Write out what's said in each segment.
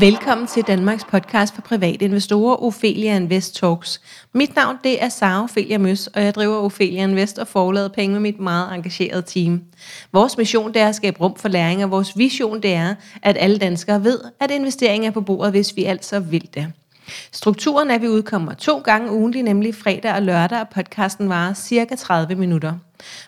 Velkommen til Danmarks podcast for private investorer, Ophelia Invest Talks. Mit navn det er Sara Ophelia Møs, og jeg driver Ophelia Invest og forlader penge med mit meget engagerede team. Vores mission det er at skabe rum for læring, og vores vision det er, at alle danskere ved, at investering er på bordet, hvis vi altså vil det. Strukturen er, at vi udkommer to gange ugentlig, nemlig fredag og lørdag, og podcasten varer cirka 30 minutter.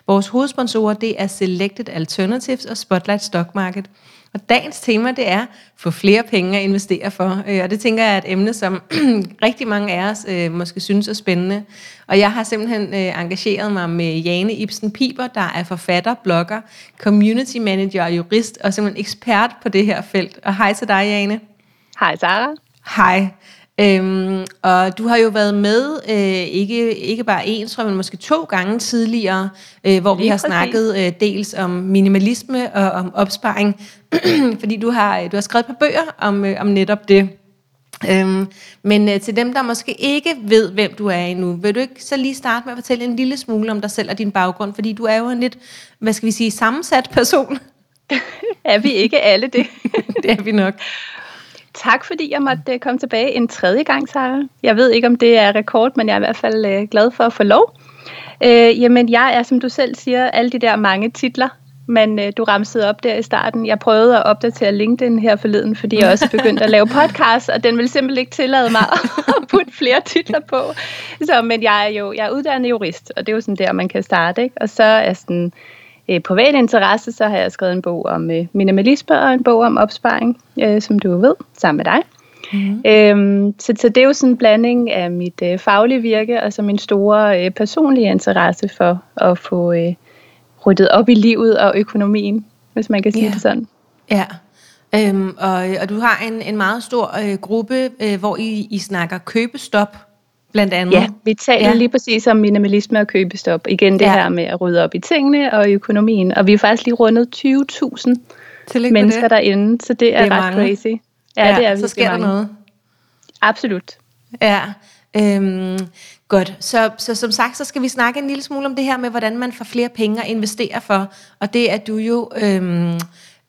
Vores hovedsponsorer det er Selected Alternatives og Spotlight Stock Market – og dagens tema, det er få flere penge at investere for. Øh, og det tænker jeg er et emne, som rigtig mange af os øh, måske synes er spændende. Og jeg har simpelthen øh, engageret mig med Jane Ibsen Piber, der er forfatter, blogger, community manager og jurist, og simpelthen ekspert på det her felt. Og hej til dig, Jane. Hej, Sara. Hej. Øhm, og du har jo været med, øh, ikke, ikke bare én, tror jeg, men måske to gange tidligere, øh, hvor Lige vi har præcis. snakket øh, dels om minimalisme og om opsparing, fordi du har, du har skrevet et par bøger om, øh, om netop det. Øhm, men øh, til dem, der måske ikke ved, hvem du er endnu, vil du ikke så lige starte med at fortælle en lille smule om dig selv og din baggrund, fordi du er jo en lidt, hvad skal vi sige, sammensat person. er vi ikke alle det? det er vi nok. Tak fordi jeg måtte øh, komme tilbage en tredje gang, Sara. Jeg ved ikke, om det er rekord, men jeg er i hvert fald øh, glad for at få lov. Øh, jamen, jeg er, som du selv siger, alle de der mange titler, men øh, du ramsede op der i starten. Jeg prøvede at opdatere LinkedIn her forleden, fordi jeg også begyndte at lave podcast, og den vil simpelthen ikke tillade mig at putte flere titler på. Så, men jeg er jo jeg er uddannet jurist, og det er jo sådan der, man kan starte. Ikke? Og så er sådan øh, privat interesse, så har jeg skrevet en bog om øh, minimalisme og en bog om opsparing, øh, som du ved, sammen med dig. Mm-hmm. Øhm, så, så det er jo sådan en blanding af mit øh, faglige virke og så min store øh, personlige interesse for at få øh, ryddet op i livet og økonomien, hvis man kan sige yeah. det sådan. Ja, øhm, og, og du har en, en meget stor øh, gruppe, øh, hvor I, I snakker købestop blandt andet. Ja, vi taler ja. lige præcis om minimalisme og købestop. Igen det ja. her med at rydde op i tingene og i økonomien. Og vi er faktisk lige rundet 20.000 mennesker det. derinde, så det er, det er ret mange. crazy. Ja, ja, det er så sker mange. der noget. Absolut. Ja, øhm, godt. Så, så som sagt, så skal vi snakke en lille smule om det her med, hvordan man får flere penge at investere for. Og det er du jo... Øhm,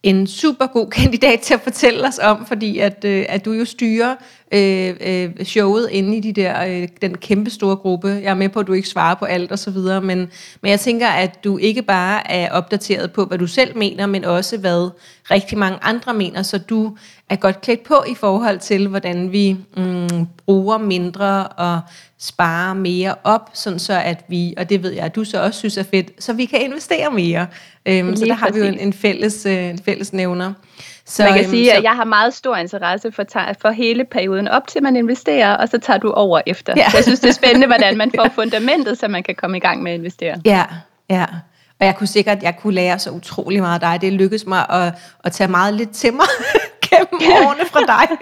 en super god kandidat til at fortælle os om, fordi at, øh, at du jo styrer øh, øh, showet inde i de der, øh, den kæmpe store gruppe. Jeg er med på, at du ikke svarer på alt og så videre, men, men jeg tænker, at du ikke bare er opdateret på, hvad du selv mener, men også hvad rigtig mange andre mener, så du er godt klædt på i forhold til, hvordan vi mm, bruger mindre og sparer mere op, sådan så at vi, og det ved jeg, at du så også synes er fedt, så vi kan investere mere. Øhm, så der har vi jo en, en, fælles, øh, en fælles nævner. Så, man kan øhm, sige, så, at jeg har meget stor interesse for, for hele perioden op til man investerer, og så tager du over efter. Ja. Så jeg synes, det er spændende, hvordan man får fundamentet, så man kan komme i gang med at investere. Ja, ja. Og jeg kunne sikkert, jeg kunne lære så utrolig meget af dig. Det lykkedes mig at, at tage meget lidt til mig gennem årene fra dig.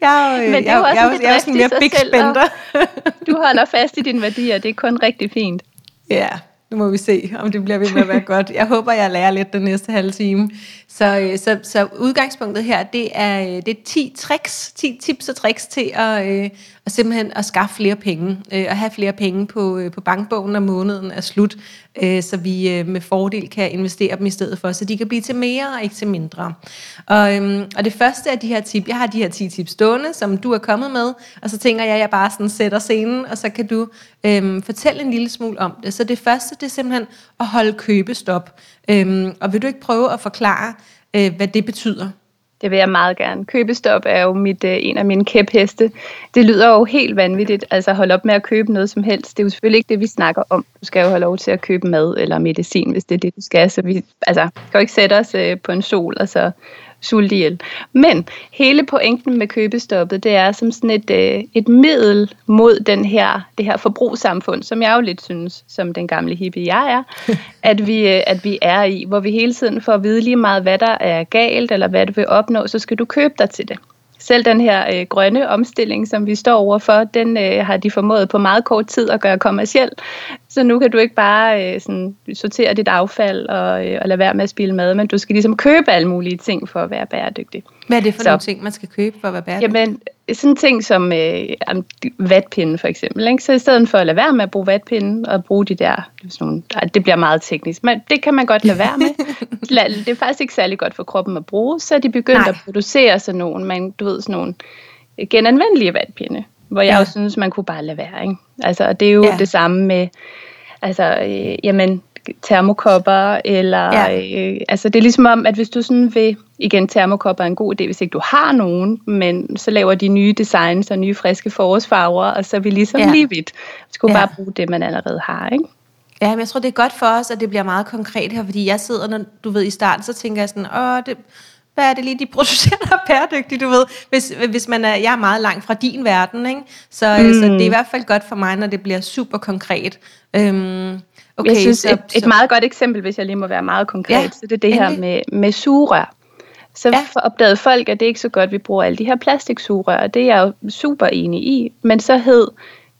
Jeg, Men det er jeg, også jeg, jeg, jeg er sådan mere big spender. du holder fast i dine værdier, det er kun rigtig fint. Ja, nu må vi se, om det bliver ved med at være godt. Jeg håber, jeg lærer lidt den næste halve time. Så, øh, så, så udgangspunktet her, det er, øh, det er 10 tricks, 10 tips og tricks til at, øh, at simpelthen at skaffe flere penge, øh, og have flere penge på, øh, på bankbogen, når måneden er slut, øh, så vi øh, med fordel kan investere dem i stedet for, så de kan blive til mere og ikke til mindre. Og, øh, og det første af de her tips, jeg har de her 10 tips stående, som du er kommet med, og så tænker jeg, at jeg bare sådan sætter scenen, og så kan du øhm, fortælle en lille smule om det. Så det første, det er simpelthen at holde købestop. Øhm, og vil du ikke prøve at forklare, øh, hvad det betyder? Det vil jeg meget gerne. Købestop er jo mit, øh, en af mine kæpheste. Det lyder jo helt vanvittigt, altså hold op med at købe noget som helst. Det er jo selvfølgelig ikke det, vi snakker om. Du skal jo have lov til at købe mad eller medicin, hvis det er det, du skal. Så vi altså, kan jo ikke sætte os øh, på en sol og så sulte ihjel. Men hele pointen med købestoppet, det er som sådan et, øh, et middel mod den her, det her forbrugssamfund, som jeg jo lidt synes, som den gamle hippie jeg er, at vi, øh, at vi er i, hvor vi hele tiden får at vide lige meget, hvad der er galt, eller hvad du vil opnå, så skal du købe dig til det selv den her øh, grønne omstilling, som vi står overfor, den øh, har de formået på meget kort tid at gøre kommersiel. Så nu kan du ikke bare øh, sådan, sortere dit affald og, øh, og lade være med at spille mad, men du skal ligesom købe alle mulige ting for at være bæredygtig. Hvad er det for Så, nogle ting, man skal købe for at være bæredygtig? Jamen, sådan ting som øh, vatpinden for eksempel. Ikke? Så i stedet for at lade være med at bruge vatpinden og bruge de der, sådan nogle, det bliver meget teknisk, men det kan man godt lade være med. det er faktisk ikke særlig godt for kroppen at bruge, så de begyndt Nej. at producere sådan nogle, man, du ved, sådan nogle genanvendelige vatpinde, hvor jeg ja. også synes, man kunne bare lade være. Ikke? Altså, og det er jo ja. det samme med, altså, øh, jamen, termokopper, eller ja. øh, altså det er ligesom om, at hvis du sådan vil, igen termokopper er en god idé, hvis ikke du har nogen, men så laver de nye designs og nye friske forårsfarver, og så er vi ligesom ja. lige vidt. Vi skulle ja. bare bruge det, man allerede har, ikke? Ja, men jeg tror, det er godt for os, at det bliver meget konkret her, fordi jeg sidder, når du ved, i starten, så tænker jeg sådan, åh, det, hvad er det lige, de producerer, der er bæredygtigt, du ved. Hvis, hvis man er, jeg er meget langt fra din verden, ikke? Så, mm. så det er i hvert fald godt for mig, når det bliver super konkret. Øhm, Okay, jeg synes, så, et, et meget godt eksempel, hvis jeg lige må være meget konkret, ja, så det er det her med, med sugerør. Så ja. opdagede folk, at det ikke så godt, at vi bruger alle de her plastiksugerør, og det er jeg jo super enig i. Men så hed,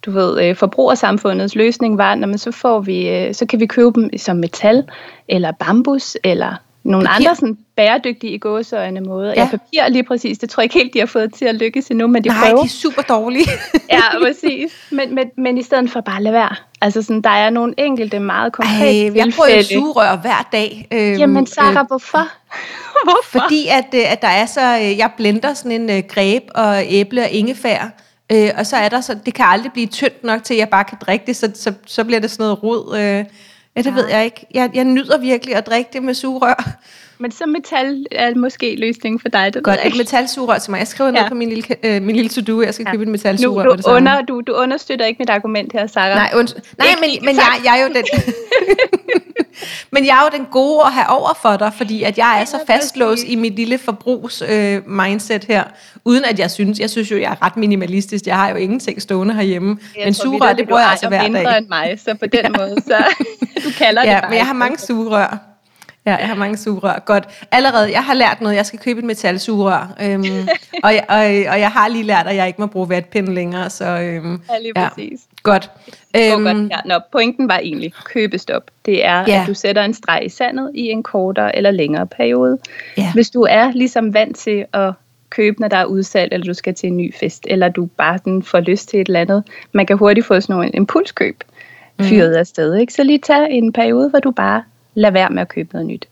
du ved, øh, forbrugersamfundets løsning var, når man så får vi, øh, så kan vi købe dem som metal, eller bambus, eller nogle papir. andre sådan bæredygtige i gåseøjne måder. Ja. ja, papir lige præcis. Det tror jeg ikke helt, de har fået til at lykkes endnu, men de Nej, prøver. Nej, de er super dårlige. ja, præcis. Men, men, men i stedet for bare at lade være. Altså sådan, der er nogle enkelte meget konkrete Ej, jeg prøver sugerør hver dag. Øhm, Jamen Sarah, øh, hvorfor? hvorfor? Fordi at, øh, at der er så, øh, jeg blender sådan en øh, greb og æble og ingefær, øh, og så er der så, det kan aldrig blive tyndt nok til, at jeg bare kan drikke det, så, så, så bliver det sådan noget rod. Øh, Ja, det ja. ved jeg ikke. Jeg, jeg nyder virkelig at drikke det med sugerør. Men så metal er måske løsningen for dig, det Godt, et metalsugerør til mig. Jeg skriver ja. ned på min lille, øh, min lille to-do, jeg skal ja. købe et metalsugerør. Nu, du, under, du, du understøtter ikke mit argument her, Sarah. Nej, und, nej men, men jeg, jeg er jo den... men jeg er jo den gode at have over for dig, fordi at jeg er så fastlåst i mit lille forbrugs øh, mindset her, uden at jeg synes, jeg synes jo, jeg er ret minimalistisk. Jeg har jo ingenting stående herhjemme. Jeg men sugerør, det bruger jeg altså hver dag. mindre end mig, så på den ja. måde, så du kalder ja, det bare. men jeg har mange sugerør. Ja, jeg har mange sugerør. Godt. Allerede, jeg har lært noget. Jeg skal købe et metalsugerør. Øhm, og, jeg, og, og jeg har lige lært, at jeg ikke må bruge vatpinde længere. Så, øhm, ja, lige præcis. Ja. Godt. Øhm, godt ja. Nå, pointen var egentlig købestop. Det er, ja. at du sætter en streg i sandet i en kortere eller længere periode. Ja. Hvis du er ligesom vant til at købe, når der er udsalg, eller du skal til en ny fest, eller du bare den får lyst til et eller andet. Man kan hurtigt få sådan nogle impulskøb fyret mm. afsted. Ikke? Så lige tag en periode, hvor du bare lad være med at købe noget nyt.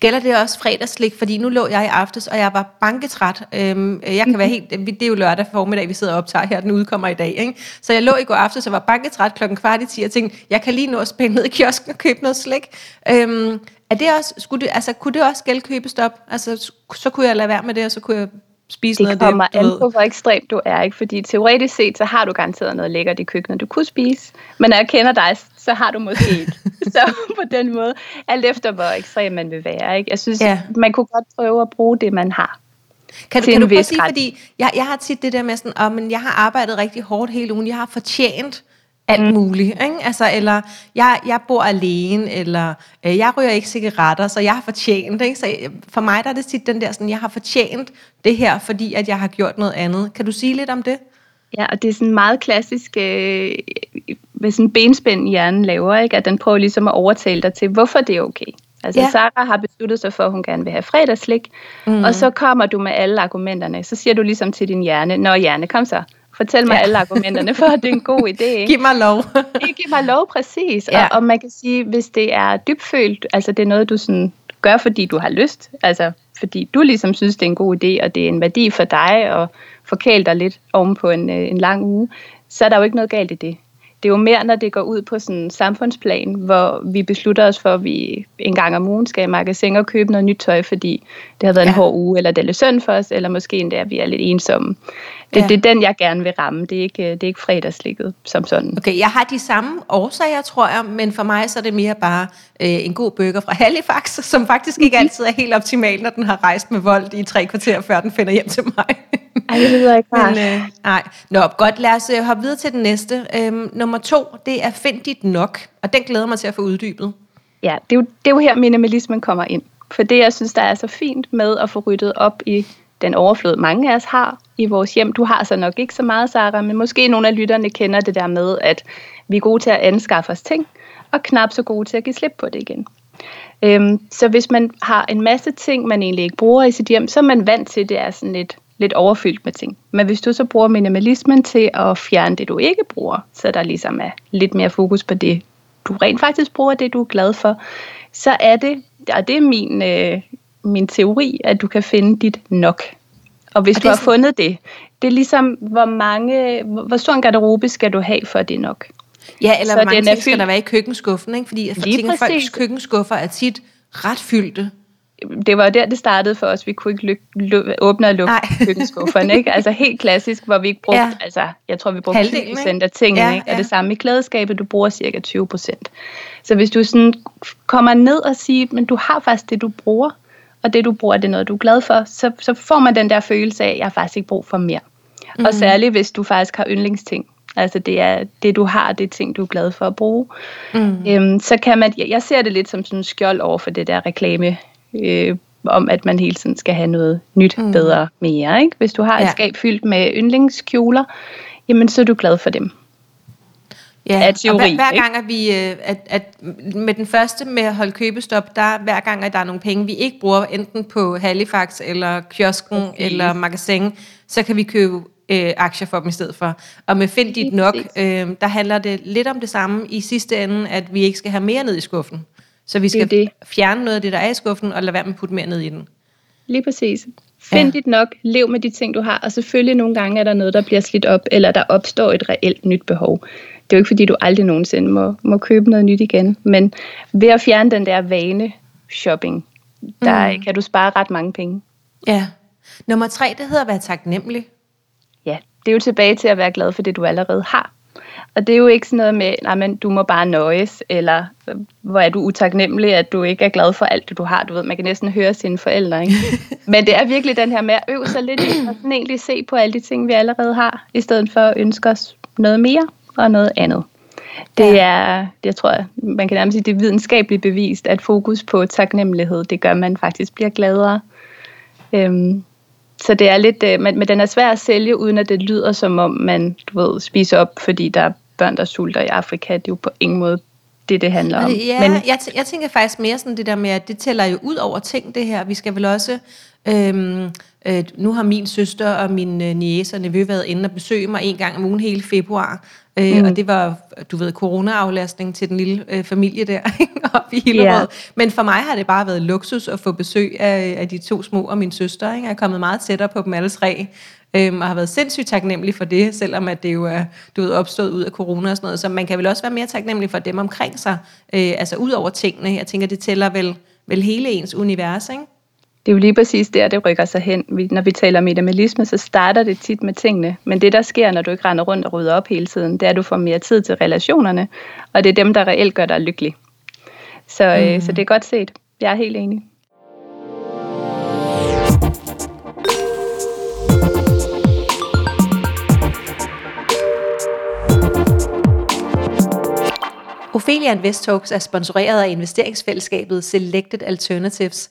Gælder det også fredagslik? Fordi nu lå jeg i aftes, og jeg var banketræt. Øhm, jeg kan være mhm. helt, det er jo lørdag formiddag, vi sidder og optager her, den udkommer i dag. Ikke? Så jeg lå i går aftes og var banketræt klokken kvart i 10 og tænkte, jeg kan lige nå at spænde ned i kiosken og købe noget slik. Øhm, er det også, skulle det, altså, kunne det også gælde købestop? Altså, så kunne jeg lade være med det, og så kunne jeg spise det noget af det. Det kommer an på, hvor ekstremt du er, ikke? Fordi teoretisk set, så har du garanteret noget lækkert i køkkenet, du kunne spise. Men når jeg kender dig, så har du måske ikke. så på den måde, alt efter hvor ekstrem man vil være, ikke? Jeg synes, ja. man kunne godt prøve at bruge det, man har. Kan du, kan du prøve at sige, fordi jeg, jeg har tit det der med sådan, oh, men jeg har arbejdet rigtig hårdt hele ugen, jeg har fortjent alt mm. muligt. Ikke? Altså, eller jeg, jeg bor alene, eller øh, jeg ryger ikke cigaretter, så jeg har fortjent. Ikke? Så øh, for mig der er det tit den der, sådan, jeg har fortjent det her, fordi at jeg har gjort noget andet. Kan du sige lidt om det? Ja, og det er sådan meget klassisk, øh, hvad sådan benspænd hjernen laver, ikke? at den prøver ligesom at overtale dig til, hvorfor det er okay. Altså ja. Sarah har besluttet sig for, at hun gerne vil have fredagslik, mm. og så kommer du med alle argumenterne. Så siger du ligesom til din hjerne, når hjerne, kom så, Fortæl mig ja. alle argumenterne for, at det er en god idé. Ikke? Giv mig lov. Giv mig lov, præcis. Ja. Og, og man kan sige, hvis det er dybfølt, altså det er noget, du sådan gør, fordi du har lyst, altså fordi du ligesom synes, det er en god idé, og det er en værdi for dig, og forkæle dig lidt oven på en, øh, en lang uge, så er der jo ikke noget galt i det. Det er jo mere, når det går ud på sådan en samfundsplan, hvor vi beslutter os for, at vi en gang om ugen skal i magasin og købe noget nyt tøj, fordi det har været ja. en hård uge, eller det er lidt synd for os, eller måske endda, at vi er lidt ensomme. Det, ja. det er den, jeg gerne vil ramme. Det er ikke, det er ikke fredagslikket som sådan. Okay, jeg har de samme årsager, tror jeg, men for mig så er det mere bare øh, en god burger fra Halifax, som faktisk ikke mhm. altid er helt optimal, når den har rejst med vold i tre kvarter, før den finder hjem til mig. Ej, det lyder ikke men, øh, Nej, Nå, godt, lad os øh, hoppe videre til den næste. Øhm, nummer to, det er find dit nok, og den glæder mig til at få uddybet. Ja, det er, jo, det er jo her minimalismen kommer ind. For det, jeg synes, der er så fint med at få ryddet op i den overflod, mange af os har i vores hjem. Du har så nok ikke så meget, Sara, men måske nogle af lytterne kender det der med, at vi er gode til at anskaffe os ting, og knap så gode til at give slip på det igen. Øhm, så hvis man har en masse ting, man egentlig ikke bruger i sit hjem, så er man vant til, at det er sådan lidt lidt overfyldt med ting. Men hvis du så bruger minimalismen til at fjerne det, du ikke bruger, så der ligesom er lidt mere fokus på det, du rent faktisk bruger, det du er glad for, så er det, og det er min, øh, min teori, at du kan finde dit nok. Og hvis og du har sådan... fundet det, det er ligesom, hvor mange, hvor stor en garderobe skal du have, for det nok. Ja, eller så hvor mange ting skal der være i køkkenskuffen, ikke? Fordi jeg tænker, folks køkkenskuffer er tit ret fyldte det var der, det startede for os. Vi kunne ikke lø- åbne og lukke køkkenskufferne. Ikke? Altså helt klassisk, hvor vi ikke brugte, ja. altså jeg tror, vi brugte Halvdelen, 20% af tingene. Ja, ikke? Og det samme i klædeskabet, du bruger cirka 20%. Så hvis du sådan kommer ned og siger, men du har faktisk det, du bruger, og det, du bruger, det er noget, du er glad for, så, så får man den der følelse af, at jeg har faktisk ikke brug for mere. Mm. Og mhm. særligt, hvis du faktisk har yndlingsting. Altså det er det, du har, det er ting, du er glad for at bruge. Mm. Øhm, så kan man, jeg ser det lidt som sådan en skjold over for det der reklame øh, om, at man hele tiden skal have noget nyt, mm. bedre, mere. Ikke? Hvis du har et ja. skab fyldt med yndlingskjoler, jamen så er du glad for dem. Ja, af teori, og hver, hver gang at vi, øh, at, at med den første med at holde købestop, der hver gang at der er nogle penge, vi ikke bruger, enten på Halifax eller kiosken okay. eller magasin, så kan vi købe øh, aktier for dem i stedet for. Og med Find dit nok, øh, der handler det lidt om det samme i sidste ende, at vi ikke skal have mere ned i skuffen. Så vi skal det det. fjerne noget af det, der er i skuffen, og lade være med at putte mere ned i den. Lige præcis. Find ja. dit nok, lev med de ting, du har, og selvfølgelig nogle gange er der noget, der bliver slidt op, eller der opstår et reelt nyt behov. Det er jo ikke, fordi du aldrig nogensinde må, må købe noget nyt igen, men ved at fjerne den der vane shopping, der mm. kan du spare ret mange penge. Ja. Nummer tre, det hedder at være taknemmelig. Ja, det er jo tilbage til at være glad for det, du allerede har. Og det er jo ikke sådan noget med, nej, men du må bare nøjes, eller hvor er du utaknemmelig, at du ikke er glad for alt det, du har. Du ved, man kan næsten høre sine forældre, ikke? Men det er virkelig den her med at øve sig lidt og sådan egentlig se på alle de ting, vi allerede har, i stedet for at ønske os noget mere og noget andet. Det er, det jeg tror jeg, man kan nærmest sige, det er videnskabeligt bevist, at fokus på taknemmelighed, det gør, at man faktisk bliver gladere. Øhm, så det er lidt, øh, men, men den er svær at sælge, uden at det lyder som om man, du ved, spiser op, fordi der er børn, der sulter i Afrika. Det er jo på ingen måde det, det handler om. Ja, men, jeg, t- jeg tænker faktisk mere sådan det der med, at det tæller jo ud over ting, det her. Vi skal vel også... Øhm, øh, nu har min søster og min øh, niece og nevø været inde og besøge mig en gang om ugen hele februar. Øh, mm. Og det var, du ved, corona-aflastning til den lille øh, familie der oppe i Hillerød. Yeah. Men for mig har det bare været luksus at få besøg af, af de to små og min søster. Ikke? Jeg er kommet meget tættere på dem alle tre. Øhm, og har været sindssygt taknemmelig for det, selvom at det jo er du ved, opstået ud af corona og sådan noget. Så man kan vel også være mere taknemmelig for dem omkring sig, øh, altså ud over tingene. Jeg tænker, det tæller vel, vel hele ens univers, ikke? Det er jo lige præcis der, det rykker sig hen. Når vi taler om minimalisme, så starter det tit med tingene. Men det, der sker, når du ikke render rundt og rydder op hele tiden, det er, at du får mere tid til relationerne. Og det er dem, der reelt gør dig lykkelig. Så, øh, mm. så det er godt set. Jeg er helt enig. Ophelia Invest Talks er sponsoreret af investeringsfællesskabet Selected Alternatives.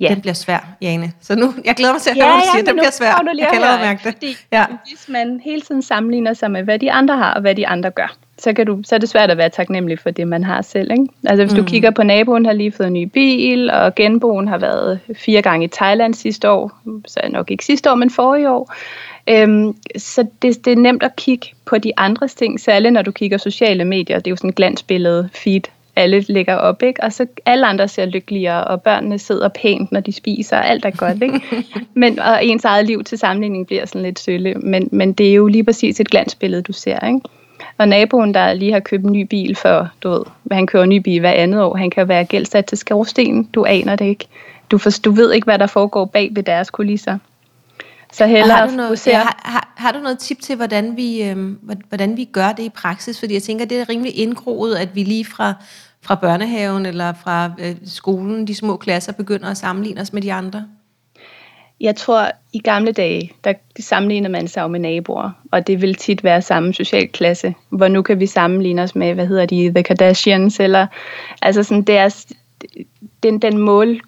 Ja. Den bliver svær, Jane. Så nu, jeg glæder mig til at høre, ja, hvad du siger. Den bliver svær. Jeg kan allerede mærke det. Fordi ja. hvis man hele tiden sammenligner sig med, hvad de andre har, og hvad de andre gør, så, kan du, så er det svært at være taknemmelig for det, man har selv. Ikke? Altså hvis mm. du kigger på naboen, har lige fået en ny bil, og genboen har været fire gange i Thailand sidste år, så nok ikke sidste år, men forrige år. Øhm, så det, det er nemt at kigge på de andre ting, særligt når du kigger sociale medier. Det er jo sådan en glansbillede feed alle ligger op, ikke? Og så alle andre ser lykkeligere, og børnene sidder pænt, når de spiser, og alt er godt, ikke? Men, og ens eget liv til sammenligning bliver sådan lidt sølle, men, men det er jo lige præcis et glansbillede, du ser, ikke? Og naboen, der lige har købt en ny bil for, du ved, han kører en ny bil hver andet år, han kan være gældsat til skorsten, du aner det ikke. Du, for, du ved ikke, hvad der foregår bag ved deres kulisser. Så hellere har du, noget, ja, har, har, har du noget tip til, hvordan vi, øh, hvordan vi gør det i praksis? Fordi jeg tænker, det er rimelig indgroet, at vi lige fra, fra børnehaven eller fra øh, skolen, de små klasser, begynder at sammenligne os med de andre. Jeg tror, i gamle dage, der sammenligner man sig jo med naboer, og det vil tit være samme social klasse, hvor nu kan vi sammenligne os med, hvad hedder de, The Kardashians, eller altså sådan, deres, den, den mål,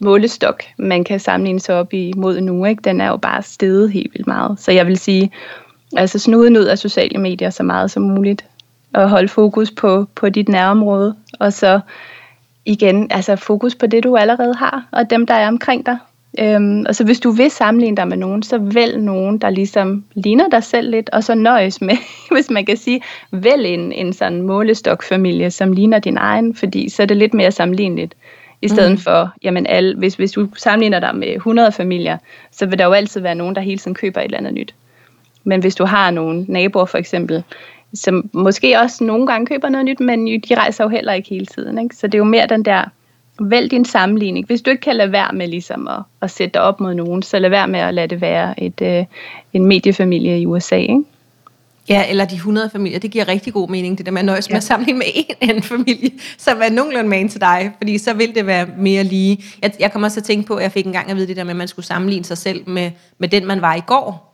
målestok, man kan sammenligne sig op imod nu, ikke? den er jo bare steget helt vildt meget. Så jeg vil sige, altså snuden ud af sociale medier så meget som muligt, og holde fokus på, på dit nærområde, og så igen, altså fokus på det, du allerede har, og dem, der er omkring dig. Øhm, og så hvis du vil sammenligne dig med nogen, så vælg nogen, der ligesom ligner dig selv lidt, og så nøjes med, hvis man kan sige, vælg en, en sådan målestokfamilie, som ligner din egen, fordi så er det lidt mere sammenligneligt. I stedet mm. for, jamen alle, hvis, hvis du sammenligner dig med 100 familier, så vil der jo altid være nogen, der hele tiden køber et eller andet nyt. Men hvis du har nogle naboer for eksempel, som måske også nogle gange køber noget nyt, men de rejser jo heller ikke hele tiden. Ikke? Så det er jo mere den der, vælg din sammenligning. Hvis du ikke kan lade være med ligesom at, at sætte dig op mod nogen, så lad være med at lade det være et, øh, en mediefamilie i USA. Ikke? Ja, eller de 100 familier, det giver rigtig god mening, det der med at nøjes ja. med at sammenligne med en anden familie, som er nogenlunde man til dig, fordi så vil det være mere lige. Jeg, jeg kommer også til at tænke på, at jeg fik engang at vide det der med, at man skulle sammenligne sig selv med, med den, man var i går.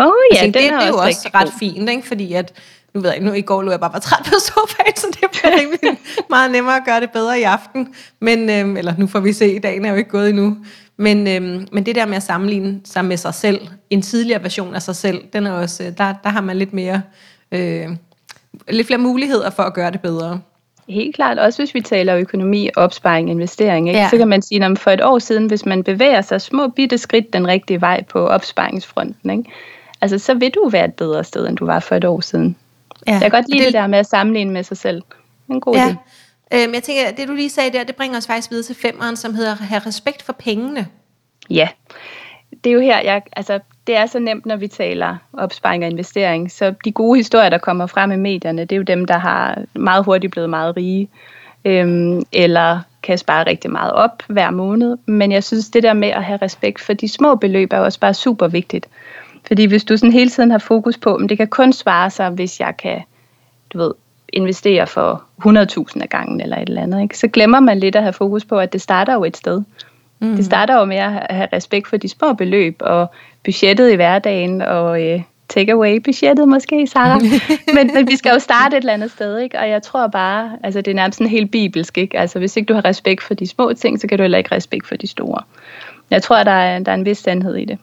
Åh oh, ja, tænkte, den det, er det er jo også, også ret god. fint, ikke? fordi at nu ved jeg ikke, nu i går lå jeg bare var træt på sofaen, så det bliver rimelig meget nemmere at gøre det bedre i aften. Men, øhm, eller nu får vi se, dagen er jo ikke gået endnu. Men, øhm, men det der med at sammenligne sig med sig selv, en tidligere version af sig selv, den er også, der, der har man lidt mere, øh, lidt flere muligheder for at gøre det bedre. Helt klart, også hvis vi taler økonomi, opsparing, investering, ikke? Ja. så kan man sige, at for et år siden, hvis man bevæger sig små bitte skridt den rigtige vej på opsparingsfronten, ikke? altså så vil du være et bedre sted, end du var for et år siden. Ja. Jeg kan godt lide det, det der med at sammenligne med sig selv. En god ja. idé. Øhm, jeg tænker, det du lige sagde der, det bringer os faktisk videre til femeren, som hedder have respekt for pengene. Ja, det er jo her, jeg, altså, det er så nemt, når vi taler opsparing og investering. Så de gode historier, der kommer frem i medierne, det er jo dem, der har meget hurtigt blevet meget rige, øhm, eller kan spare rigtig meget op hver måned. Men jeg synes, det der med at have respekt for de små beløb er også bare super vigtigt. Fordi hvis du sådan hele tiden har fokus på, at det kan kun svare sig, hvis jeg kan, du ved, investere for 100.000 af gangen eller et eller andet, ikke? så glemmer man lidt at have fokus på, at det starter jo et sted. Mm. Det starter jo med at have respekt for de små beløb og budgettet i hverdagen og øh, takeaway-budgettet måske, Sarah. men, men vi skal jo starte et eller andet sted, ikke? Og jeg tror bare, altså det er nærmest sådan helt bibelsk, ikke? Altså hvis ikke du har respekt for de små ting, så kan du heller ikke respekt for de store. Jeg tror, der er, der er en vis sandhed i det.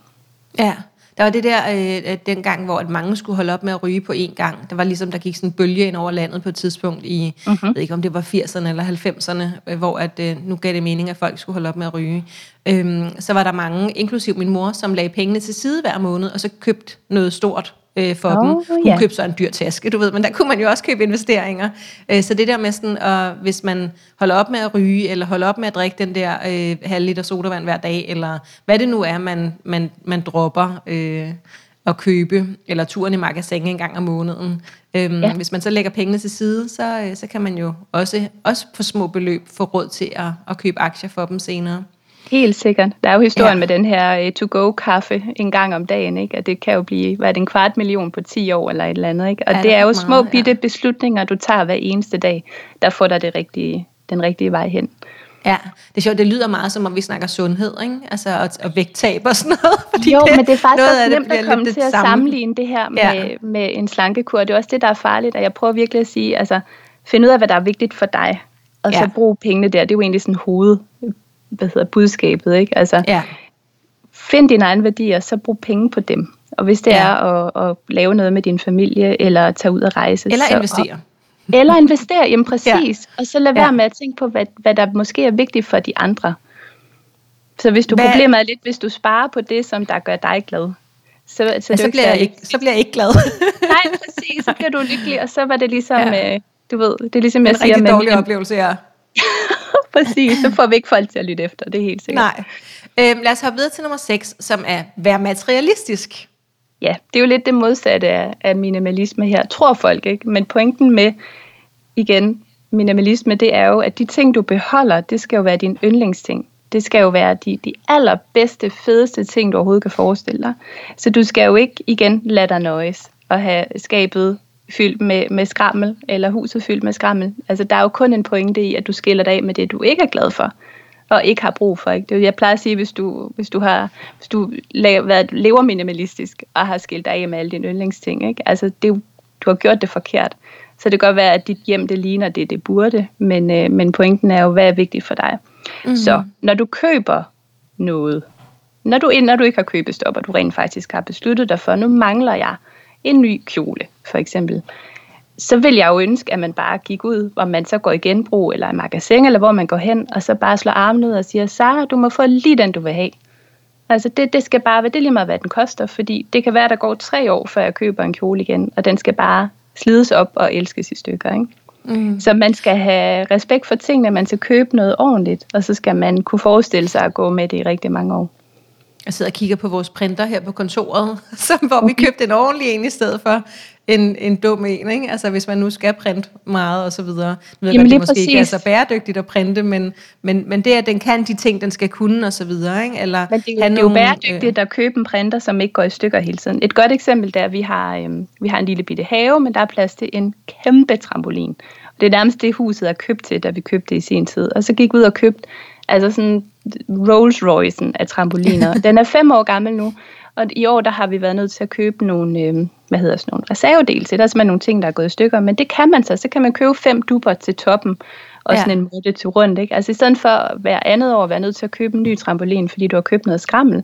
Ja, der var det der øh, den gang, hvor at mange skulle holde op med at ryge på én gang. Der var ligesom, der gik sådan en bølge ind over landet på et tidspunkt i, uh-huh. jeg ved ikke om det var 80'erne eller 90'erne, øh, hvor at, øh, nu gav det mening, at folk skulle holde op med at ryge. Øhm, så var der mange, inklusiv min mor, som lagde pengene til side hver måned, og så købte noget stort øh, for oh, dem. Hun yeah. købte så en dyr taske, du ved, men der kunne man jo også købe investeringer. Øh, så det der med sådan, og hvis man holder op med at ryge, eller holder op med at drikke den der øh, halv liter sodavand hver dag, eller hvad det nu er, man, man, man dropper øh, at købe, eller turen i magasin en gang om måneden. Øhm, ja. Hvis man så lægger pengene til side, så, øh, så kan man jo også, også for små beløb få råd til at, at købe aktier for dem senere. Helt sikkert. Der er jo historien ja. med den her uh, to-go-kaffe en gang om dagen, ikke? og det kan jo blive hvad er det, en kvart million på 10 år eller et eller andet. Ikke? Og ja, det er jo små meget, bitte ja. beslutninger, du tager hver eneste dag, der får dig det rigtige, den rigtige vej hen. Ja, det er sjovt, det lyder meget som om vi snakker sundhed, ikke? Altså, og, og vægttab og sådan noget. Fordi jo, det, men det er faktisk også nemt at komme til at samme. sammenligne det her med, ja. med en slankekur. Det er også det, der er farligt, og jeg prøver virkelig at sige, altså, find ud af, hvad der er vigtigt for dig, og ja. så brug pengene der. Det er jo egentlig sådan hoved hvad hedder budskabet, ikke? Altså, ja. find dine egne værdier, så brug penge på dem. Og hvis det ja. er at, at lave noget med din familie, eller tage ud og rejse. Eller så, investere. Og, eller investere, jamen præcis. Ja. Og så lad være ja. med at tænke på, hvad, hvad der måske er vigtigt for de andre. Så hvis du hvad? problemet er lidt, hvis du sparer på det, som der gør dig glad, så, så, ja, så, bliver, jeg ikke, så bliver jeg ikke glad. Nej, præcis. Så bliver du lykkelig, og så var det ligesom, ja. øh, du ved, det er ligesom, jeg en siger... En rigtig dårlig oplevelse, ja. Præcis, så får vi ikke folk til at lytte efter, det er helt sikkert. Nej. Øhm, lad os hoppe videre til nummer 6, som er vær materialistisk. Ja, det er jo lidt det modsatte af, af minimalisme her, tror folk ikke. Men pointen med, igen, minimalisme, det er jo, at de ting, du beholder, det skal jo være din yndlingsting. Det skal jo være de, de allerbedste, fedeste ting, du overhovedet kan forestille dig. Så du skal jo ikke igen lade dig nøjes og have skabet fyldt med, med skrammel, eller huset fyldt med skrammel. Altså, der er jo kun en pointe i, at du skiller dig af med det, du ikke er glad for. og ikke har brug for. Ikke? Jeg plejer at sige, hvis du, hvis du har hvis du været, lever minimalistisk og har skilt dig af med alle dine yndlingsting, ikke? Altså, det, du har gjort det forkert. Så det kan godt være, at dit hjem det ligner det, det burde, men, øh, men pointen er jo, hvad er vigtigt for dig. Mm. Så når du køber noget, når du, når du ikke har købestop, og du rent faktisk har besluttet dig for, nu mangler jeg en ny kjole, for eksempel, så vil jeg jo ønske, at man bare gik ud, og man så går i genbrug, eller i magasin, eller hvor man går hen, og så bare slår armen ud og siger, Sara, du må få lige den, du vil have. Altså det, det skal bare være, det er lige meget, hvad den koster, fordi det kan være, at der går tre år, før jeg køber en kjole igen, og den skal bare slides op og elskes i stykker. Ikke? Mm. Så man skal have respekt for tingene, man skal købe noget ordentligt, og så skal man kunne forestille sig at gå med det i rigtig mange år. Jeg sidder og kigger på vores printer her på kontoret, som, hvor vi købte en ordentlig en i stedet for en, en dum en, ikke? Altså hvis man nu skal printe meget og så videre. Nu ved Jamen, det måske præcis. ikke er så bæredygtigt at printe, men, men, men det, at den kan de ting, den skal kunne og så videre, ikke? Eller men det, er, det er jo bæredygtigt øh, at købe en printer, som ikke går i stykker hele tiden. Et godt eksempel er, at vi har, øhm, vi har en lille bitte have, men der er plads til en kæmpe trampolin. Det er nærmest det, huset er købt til, da vi købte det i sin tid. Og så gik vi ud og købte altså sådan Rolls Royce'en af trampoliner. Den er fem år gammel nu, og i år der har vi været nødt til at købe nogle, øh, hvad hedder sådan nogle reservedele til. Der er simpelthen nogle ting, der er gået i stykker, men det kan man så. Så kan man købe fem duber til toppen, og ja. sådan en måde til rundt. Ikke? Altså i stedet for hver andet år at være nødt til at købe en ny trampolin, fordi du har købt noget skrammel,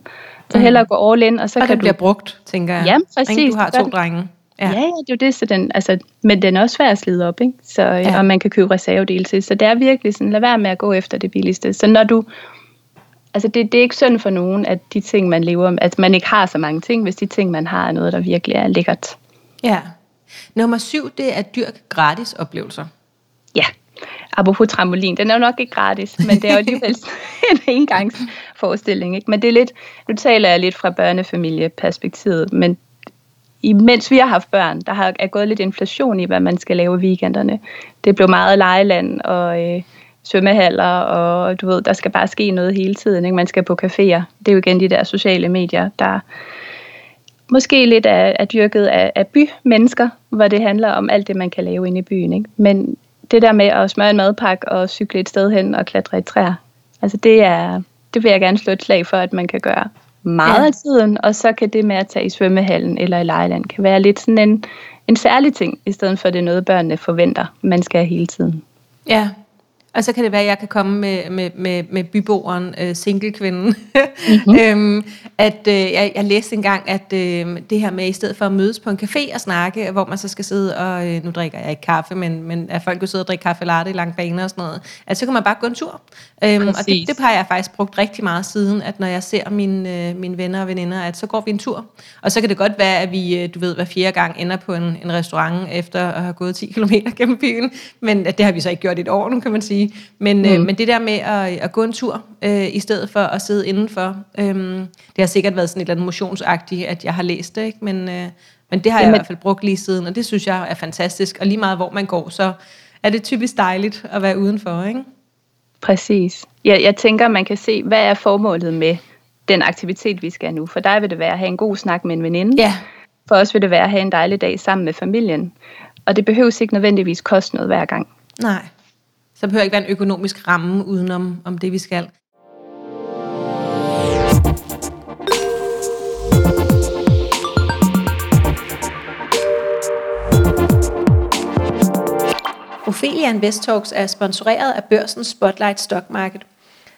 så mm. hellere gå all in, og så og kan den du... bliver brugt, tænker jeg. Ja, præcis. Du har to drenge. Ja. ja, ja, det er jo det, så den, altså, men den er også svær at slide op, ikke? Så, ja. og man kan købe reservedele til, så det er virkelig sådan, lad være med at gå efter det billigste. Så når du, altså det, det er ikke synd for nogen, at de ting, man lever med, at man ikke har så mange ting, hvis de ting, man har, er noget, der virkelig er lækkert. Ja. Nummer syv, det er dyrk gratis oplevelser. Ja, apropos trampolin, den er jo nok ikke gratis, men det er jo alligevel en engangsforestilling. Ikke? Men det er lidt, nu taler jeg lidt fra børnefamilieperspektivet, men imens vi har haft børn, der har er gået lidt inflation i, hvad man skal lave i weekenderne. Det blev meget lejeland og øh, svømmehaller, og du ved, der skal bare ske noget hele tiden. Ikke? Man skal på caféer. Det er jo igen de der sociale medier, der måske lidt er, er dyrket af, af bymennesker, hvor det handler om alt det, man kan lave inde i byen. Ikke? Men det der med at smøre en madpakke og cykle et sted hen og klatre i træer, altså det er, det vil jeg gerne slå et slag for, at man kan gøre meget ja. af tiden, og så kan det med at tage i svømmehallen eller i lejland, kan være lidt sådan en, en særlig ting, i stedet for det er noget, børnene forventer, man skal hele tiden. Ja, og så kan det være, at jeg kan komme med, med, med, med byboeren, øh, singlekvinden. Mm-hmm. øhm, at øh, jeg, jeg læste engang, at øh, det her med, i stedet for at mødes på en café og snakke, hvor man så skal sidde og, øh, nu drikker jeg ikke kaffe, men, men at folk kan sidde og drikke kaffe latte i lange baner og sådan noget, at så kan man bare gå en tur. Øhm, og det, det har jeg faktisk brugt rigtig meget siden, at når jeg ser mine, øh, mine venner og veninder, at så går vi en tur. Og så kan det godt være, at vi, øh, du ved, hver fjerde gang ender på en, en restaurant, efter at have gået 10 km gennem byen, men at det har vi så ikke gjort i et år nu, kan man sige. Men, øh, mm. øh, men det der med at, at gå en tur, øh, i stedet for at sidde indenfor, øh, det har sikkert været sådan et eller andet motionsagtigt, at jeg har læst det, ikke? Men, øh, men det har Jamen. jeg i hvert fald brugt lige siden, og det synes jeg er fantastisk. Og lige meget hvor man går, så er det typisk dejligt at være udenfor, ikke? Præcis. Jeg, jeg tænker, man kan se, hvad er formålet med den aktivitet, vi skal nu. For dig vil det være at have en god snak med en veninde. Ja. For os vil det være at have en dejlig dag sammen med familien. Og det behøves ikke nødvendigvis koste noget hver gang. Nej. Så behøver ikke være en økonomisk ramme udenom om det, vi skal. Ophelia Invest Talks er sponsoreret af børsen Spotlight Stock Market –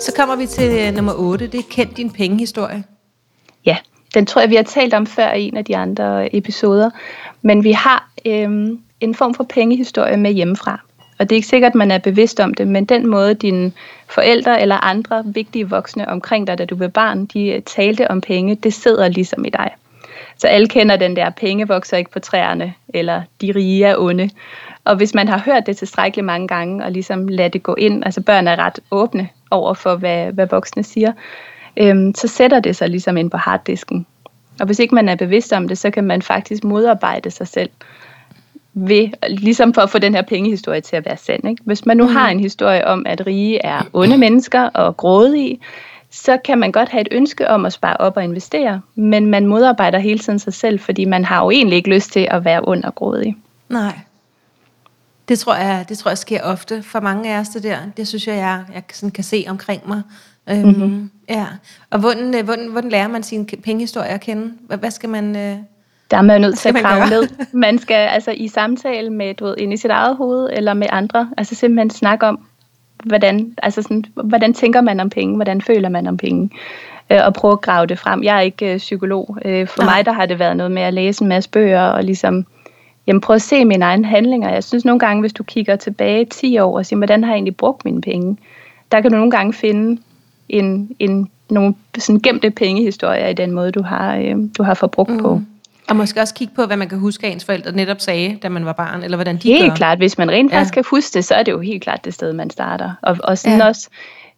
Så kommer vi til øh, nummer 8. Det er kendt din pengehistorie. Ja, den tror jeg, vi har talt om før i en af de andre øh, episoder. Men vi har øhm, en form for pengehistorie med hjemmefra. Og det er ikke sikkert, at man er bevidst om det, men den måde, dine forældre eller andre vigtige voksne omkring dig, da du var barn, de øh, talte om penge, det sidder ligesom i dig. Så alle kender den der, penge vokser ikke på træerne, eller de rige er onde. Og hvis man har hørt det tilstrækkeligt mange gange, og ligesom lade det gå ind, altså børn er ret åbne over for, hvad, hvad voksne siger, øhm, så sætter det sig ligesom ind på harddisken. Og hvis ikke man er bevidst om det, så kan man faktisk modarbejde sig selv ved, ligesom for at få den her pengehistorie til at være sand. Ikke? Hvis man nu mm. har en historie om, at rige er onde mennesker og grådige, så kan man godt have et ønske om at spare op og investere, men man modarbejder hele tiden sig selv, fordi man har jo egentlig ikke lyst til at være ond og grådig. Nej. Det tror jeg, det tror jeg sker ofte for mange af os, det der. Det synes jeg, jeg, jeg sådan kan se omkring mig. Øhm, mm-hmm. Ja. Og hvordan, øh, hvordan, hvordan lærer man sin pengehistorie at kende? Hvad, hvad skal man... Øh, der er man nødt til at grave ned. Man skal altså i samtale med, du ved, ind i sit eget hoved, eller med andre, altså simpelthen snakke om, hvordan, altså sådan, hvordan tænker man om penge, hvordan føler man om penge, øh, og prøve at grave det frem. Jeg er ikke øh, psykolog. Øh, for Nej. mig der har det været noget med at læse en masse bøger, og ligesom jamen, prøve at se mine egne handlinger. Jeg synes nogle gange, hvis du kigger tilbage 10 år og siger, hvordan har jeg egentlig brugt mine penge, der kan du nogle gange finde en, en, nogle sådan gemte pengehistorier i den måde, du har, øh, du har forbrugt mm. på. Og måske også kigge på, hvad man kan huske, at ens forældre netop sagde, da man var barn, eller hvordan de Helt gør. klart. Hvis man rent faktisk ja. kan huske det, så er det jo helt klart det sted, man starter. Og, og sådan ja. også,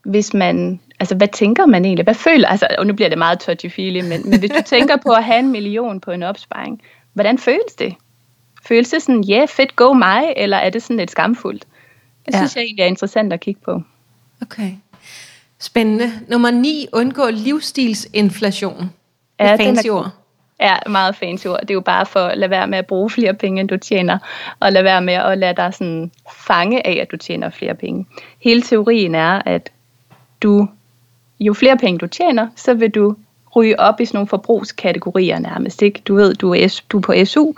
hvis man... Altså, hvad tænker man egentlig? Hvad føler... Altså, og nu bliver det meget touchy-feely, men, men hvis du tænker på at have en million på en opsparing, hvordan føles det? Føles det sådan, ja, yeah, fedt, go mig, eller er det sådan lidt skamfuldt? Det ja. synes jeg egentlig er interessant at kigge på. Okay. Spændende. Nummer 9. Undgå livsstilsinflation. Ja, fancy ord. Ja, meget fancy ord. Det er jo bare for at lade være med at bruge flere penge, end du tjener, og lade være med at lade dig sådan fange af, at du tjener flere penge. Hele teorien er, at du, jo flere penge du tjener, så vil du ryge op i sådan nogle forbrugskategorier nærmest. Ikke? Du ved, du er, du er på SU,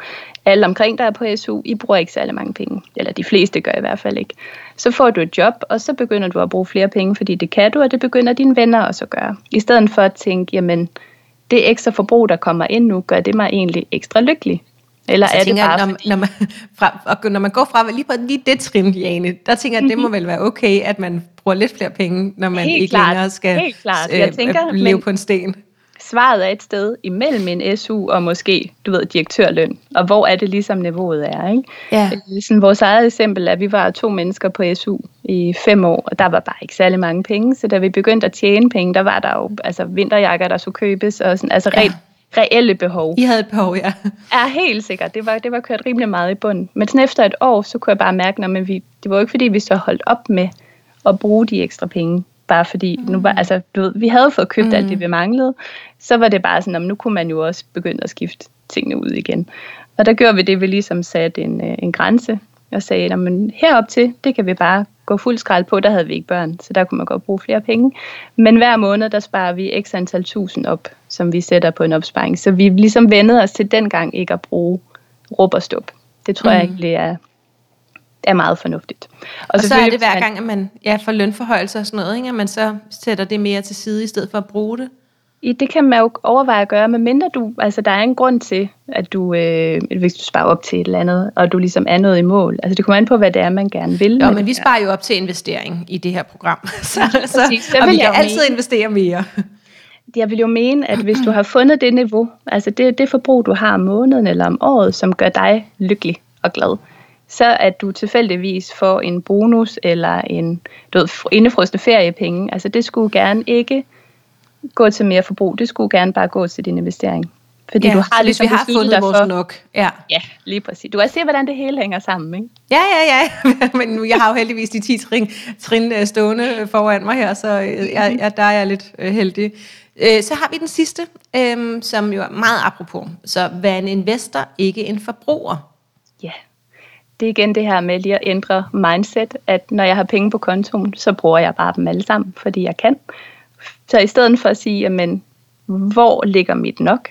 alle omkring dig er på SU, I bruger ikke særlig mange penge, eller de fleste gør i hvert fald ikke. Så får du et job, og så begynder du at bruge flere penge, fordi det kan du, og det begynder dine venner også at gøre. I stedet for at tænke, jamen, det ekstra forbrug, der kommer ind nu, gør det mig egentlig ekstra lykkelig. Eller så er det bare når, når, man, fra, og når man går fra lige på lige det trin, Jane, der tænker jeg, at det må vel være okay, at man bruger lidt flere penge, når man helt ikke klart, længere skal helt klart. Jeg øh, tænker, leve men, på en sten svaret er et sted imellem en SU og måske, du ved, direktørløn. Og hvor er det ligesom niveauet er, ikke? Ja. Øh, sådan, vores eget eksempel er, at vi var to mennesker på SU i fem år, og der var bare ikke særlig mange penge. Så da vi begyndte at tjene penge, der var der jo altså, vinterjakker, der skulle købes, og sådan, altså ja. reelle behov. I havde et behov, ja. Ja, helt sikkert. Det var, det var kørt rimelig meget i bund. Men sådan efter et år, så kunne jeg bare mærke, at vi, det var jo ikke fordi, vi så holdt op med at bruge de ekstra penge bare fordi, mm. nu var, altså, du ved, vi havde fået købt mm. alt det, vi manglede, så var det bare sådan, at nu kunne man jo også begynde at skifte tingene ud igen. Og der gjorde vi det, vi ligesom satte en, øh, en grænse, og sagde, at herop til, det kan vi bare gå fuld skrald på, der havde vi ikke børn, så der kunne man godt bruge flere penge. Men hver måned, der sparer vi x antal tusind op, som vi sætter på en opsparing. Så vi ligesom vendede os til dengang ikke at bruge råb og stop. Det tror mm. jeg egentlig er, er meget fornuftigt. Og, og så er det hver gang, at man ja, får lønforhøjelse og sådan noget, ikke? at man så sætter det mere til side, i stedet for at bruge det. Det kan man jo overveje at gøre, medmindre du, altså der er en grund til, at du, øh, hvis du sparer op til et eller andet, og du ligesom er noget i mål. Altså det kommer an på, hvad det er, man gerne vil. Jo, men vi sparer jo op til investering i det her program, så, så, så og vi kan altid mene, investere mere. Jeg vil jo mene, at hvis du har fundet det niveau, altså det, det forbrug, du har om måneden eller om året, som gør dig lykkelig og glad, så at du tilfældigvis får en bonus eller en du ved, indefrostende feriepenge. Altså det skulle gerne ikke gå til mere forbrug. Det skulle gerne bare gå til din investering. Fordi ja, du har ligesom vi har fundet vores for, nok. Ja. ja, lige præcis. Du kan se, hvordan det hele hænger sammen, ikke? Ja, ja, ja. Men jeg har jo heldigvis de 10 trin, trin øh, stående foran mig her, så øh, jeg, jeg, der er jeg lidt øh, heldig. Så har vi den sidste, som jo er meget apropos. Så hvad en investor, ikke en forbruger? Det er igen det her med lige at ændre mindset, at når jeg har penge på kontoen, så bruger jeg bare dem alle sammen, fordi jeg kan. Så i stedet for at sige, jamen, hvor ligger mit nok,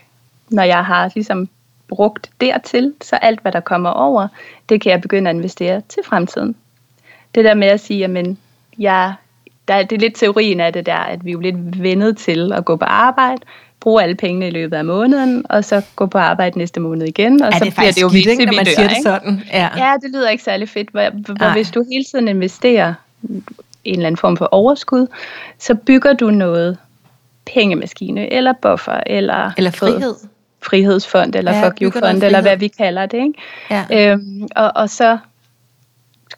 når jeg har ligesom brugt dertil, så alt hvad der kommer over, det kan jeg begynde at investere til fremtiden. Det der med at sige, jamen, jeg, der, det er lidt teorien af det der, at vi er jo lidt vendet til at gå på arbejde, bruge alle pengene i løbet af måneden, og så gå på arbejde næste måned igen, og ja, så det bliver det jo skidt, ikke, når man siger det sådan. Ja. ja, det lyder ikke særlig fedt, hvor, hvor hvis du hele tiden investerer en eller anden form for overskud, så bygger du noget pengemaskine, eller buffer, eller, eller frihed. frihedsfond, eller ja, fuck you fond, eller hvad vi kalder det. Ikke? Ja. Øhm, og, og så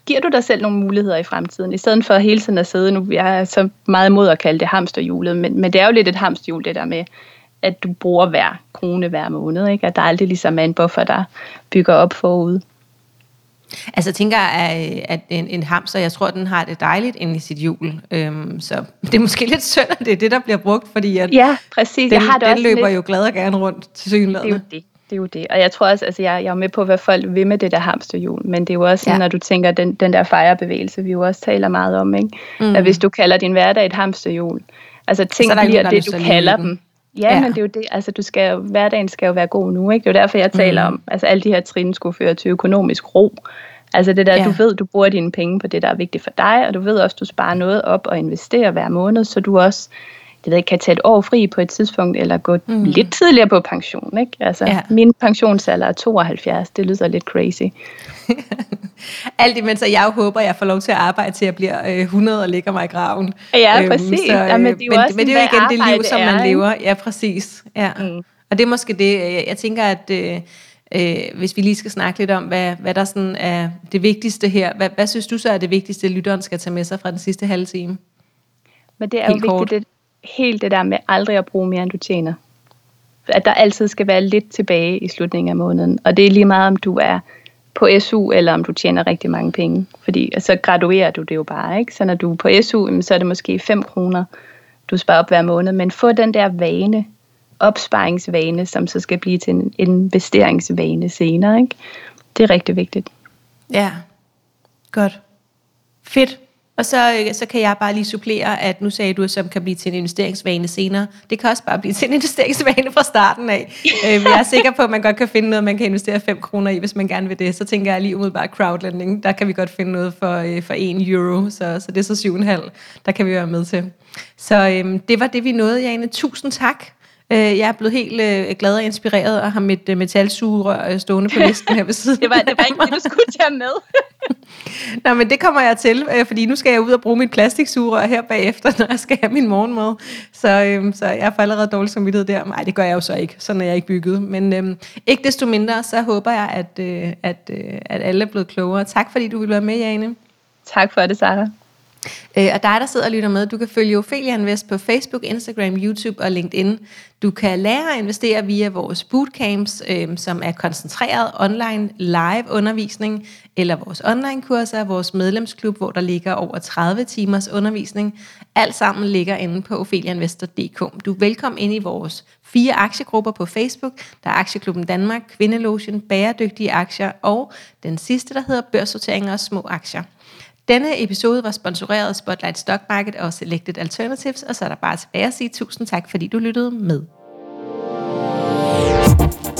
giver du dig selv nogle muligheder i fremtiden, i stedet for hele tiden at sidde, nu jeg er så meget imod at kalde det hamsterhjulet, men, men det er jo lidt et hamsterhjul, det der med, at du bruger hver krone hver måned, ikke? at der aldrig ligesom er en buffer, der bygger op forud. Altså jeg tænker, at, at en, en hamster, jeg tror, den har det dejligt inde i sit hjul. Øhm, så det er måske lidt synd, at det er det, der bliver brugt, fordi at ja, præcis. Den, jeg har det den løber lidt... jo glad og gerne rundt til synligheden. Det er jo det. Det er jo det. Og jeg tror også, altså jeg, jeg er med på, hvad folk vil med det der hamsterhjul, men det er jo også, ja. når du tænker, den, den der fejrebevægelse, vi jo også taler meget om, ikke? Mm. at hvis du kalder din hverdag et hamsterhjul, altså ting bliver det, du kalder dem. Ja, ja, men det er jo det, altså du skal, hverdagen skal jo være god nu, ikke? Det er jo derfor, jeg taler mm. om, altså alle de her trin skulle føre til økonomisk ro. Altså det der, ja. du ved, du bruger dine penge på det, der er vigtigt for dig, og du ved også, du sparer noget op og investerer hver måned, så du også det ved ikke, kan tage et år fri på et tidspunkt, eller gå mm. lidt tidligere på pension. Ikke? Altså, ja. Min pensionsalder er 72, det lyder lidt crazy. Alt imens jeg jo håber, at jeg får lov til at arbejde til, at jeg bliver 100 og ligger mig i graven. Ja, øhm, præcis. Så, ja, men, det er jo, men, også men det er jo igen det liv, som man er, lever. Ja, præcis. Ja. Mm. Og det er måske det, jeg, jeg tænker, at... Øh, øh, hvis vi lige skal snakke lidt om, hvad, hvad der sådan er det vigtigste her. Hvad, hvad synes du så er det vigtigste, lytteren skal tage med sig fra den sidste halve time? Men det er Helt jo vigtigt, det, helt det der med aldrig at bruge mere, end du tjener. At der altid skal være lidt tilbage i slutningen af måneden. Og det er lige meget, om du er på SU, eller om du tjener rigtig mange penge. Fordi så graduerer du det jo bare, ikke? Så når du er på SU, så er det måske 5 kroner, du sparer op hver måned. Men få den der vane, opsparingsvane, som så skal blive til en investeringsvane senere, ikke? Det er rigtig vigtigt. Ja, godt. Fedt. Og så, øh, så kan jeg bare lige supplere, at nu sagde du, som kan blive til en investeringsvane senere. Det kan også bare blive til en investeringsvane fra starten af. øh, jeg er sikker på, at man godt kan finde noget, man kan investere 5 kroner i, hvis man gerne vil det. Så tænker jeg lige umiddelbart crowdlending. Der kan vi godt finde noget for, øh, for 1 euro, så, så det er så 7,5. Der kan vi være med til. Så øh, det var det, vi nåede, Jane. Tusind tak. Øh, jeg er blevet helt øh, glad og inspireret og har mit øh, metalsugerør øh, stående på listen her ved siden. det, var, det var ikke det, du skulle tage med. Nå, men det kommer jeg til, øh, fordi nu skal jeg ud og bruge mit plastiksugerør her bagefter, når jeg skal have min morgenmad. Så, øh, så jeg får allerede dårlig samvittighed der. Nej, det gør jeg jo så ikke. Sådan er jeg ikke bygget. Men øh, ikke desto mindre, så håber jeg, at, øh, at, øh, at alle er blevet klogere. Tak fordi du ville være med, Jane. Tak for det, Sarah. Øh, og dig, der sidder og lytter med, du kan følge Ophelia Invest på Facebook, Instagram, YouTube og LinkedIn. Du kan lære at investere via vores bootcamps, øh, som er koncentreret online live undervisning, eller vores online-kurser, vores medlemsklub, hvor der ligger over 30 timers undervisning. Alt sammen ligger inde på opheliainvestor.dk. Du er velkommen ind i vores fire aktiegrupper på Facebook. Der er Aktieklubben Danmark, Kvindelotion, Bæredygtige Aktier og den sidste, der hedder Børssorteringer og Små Aktier. Denne episode var sponsoreret af Spotlight Stock Market og Selected Alternatives, og så er der bare tilbage at sige tusind tak, fordi du lyttede med. thank you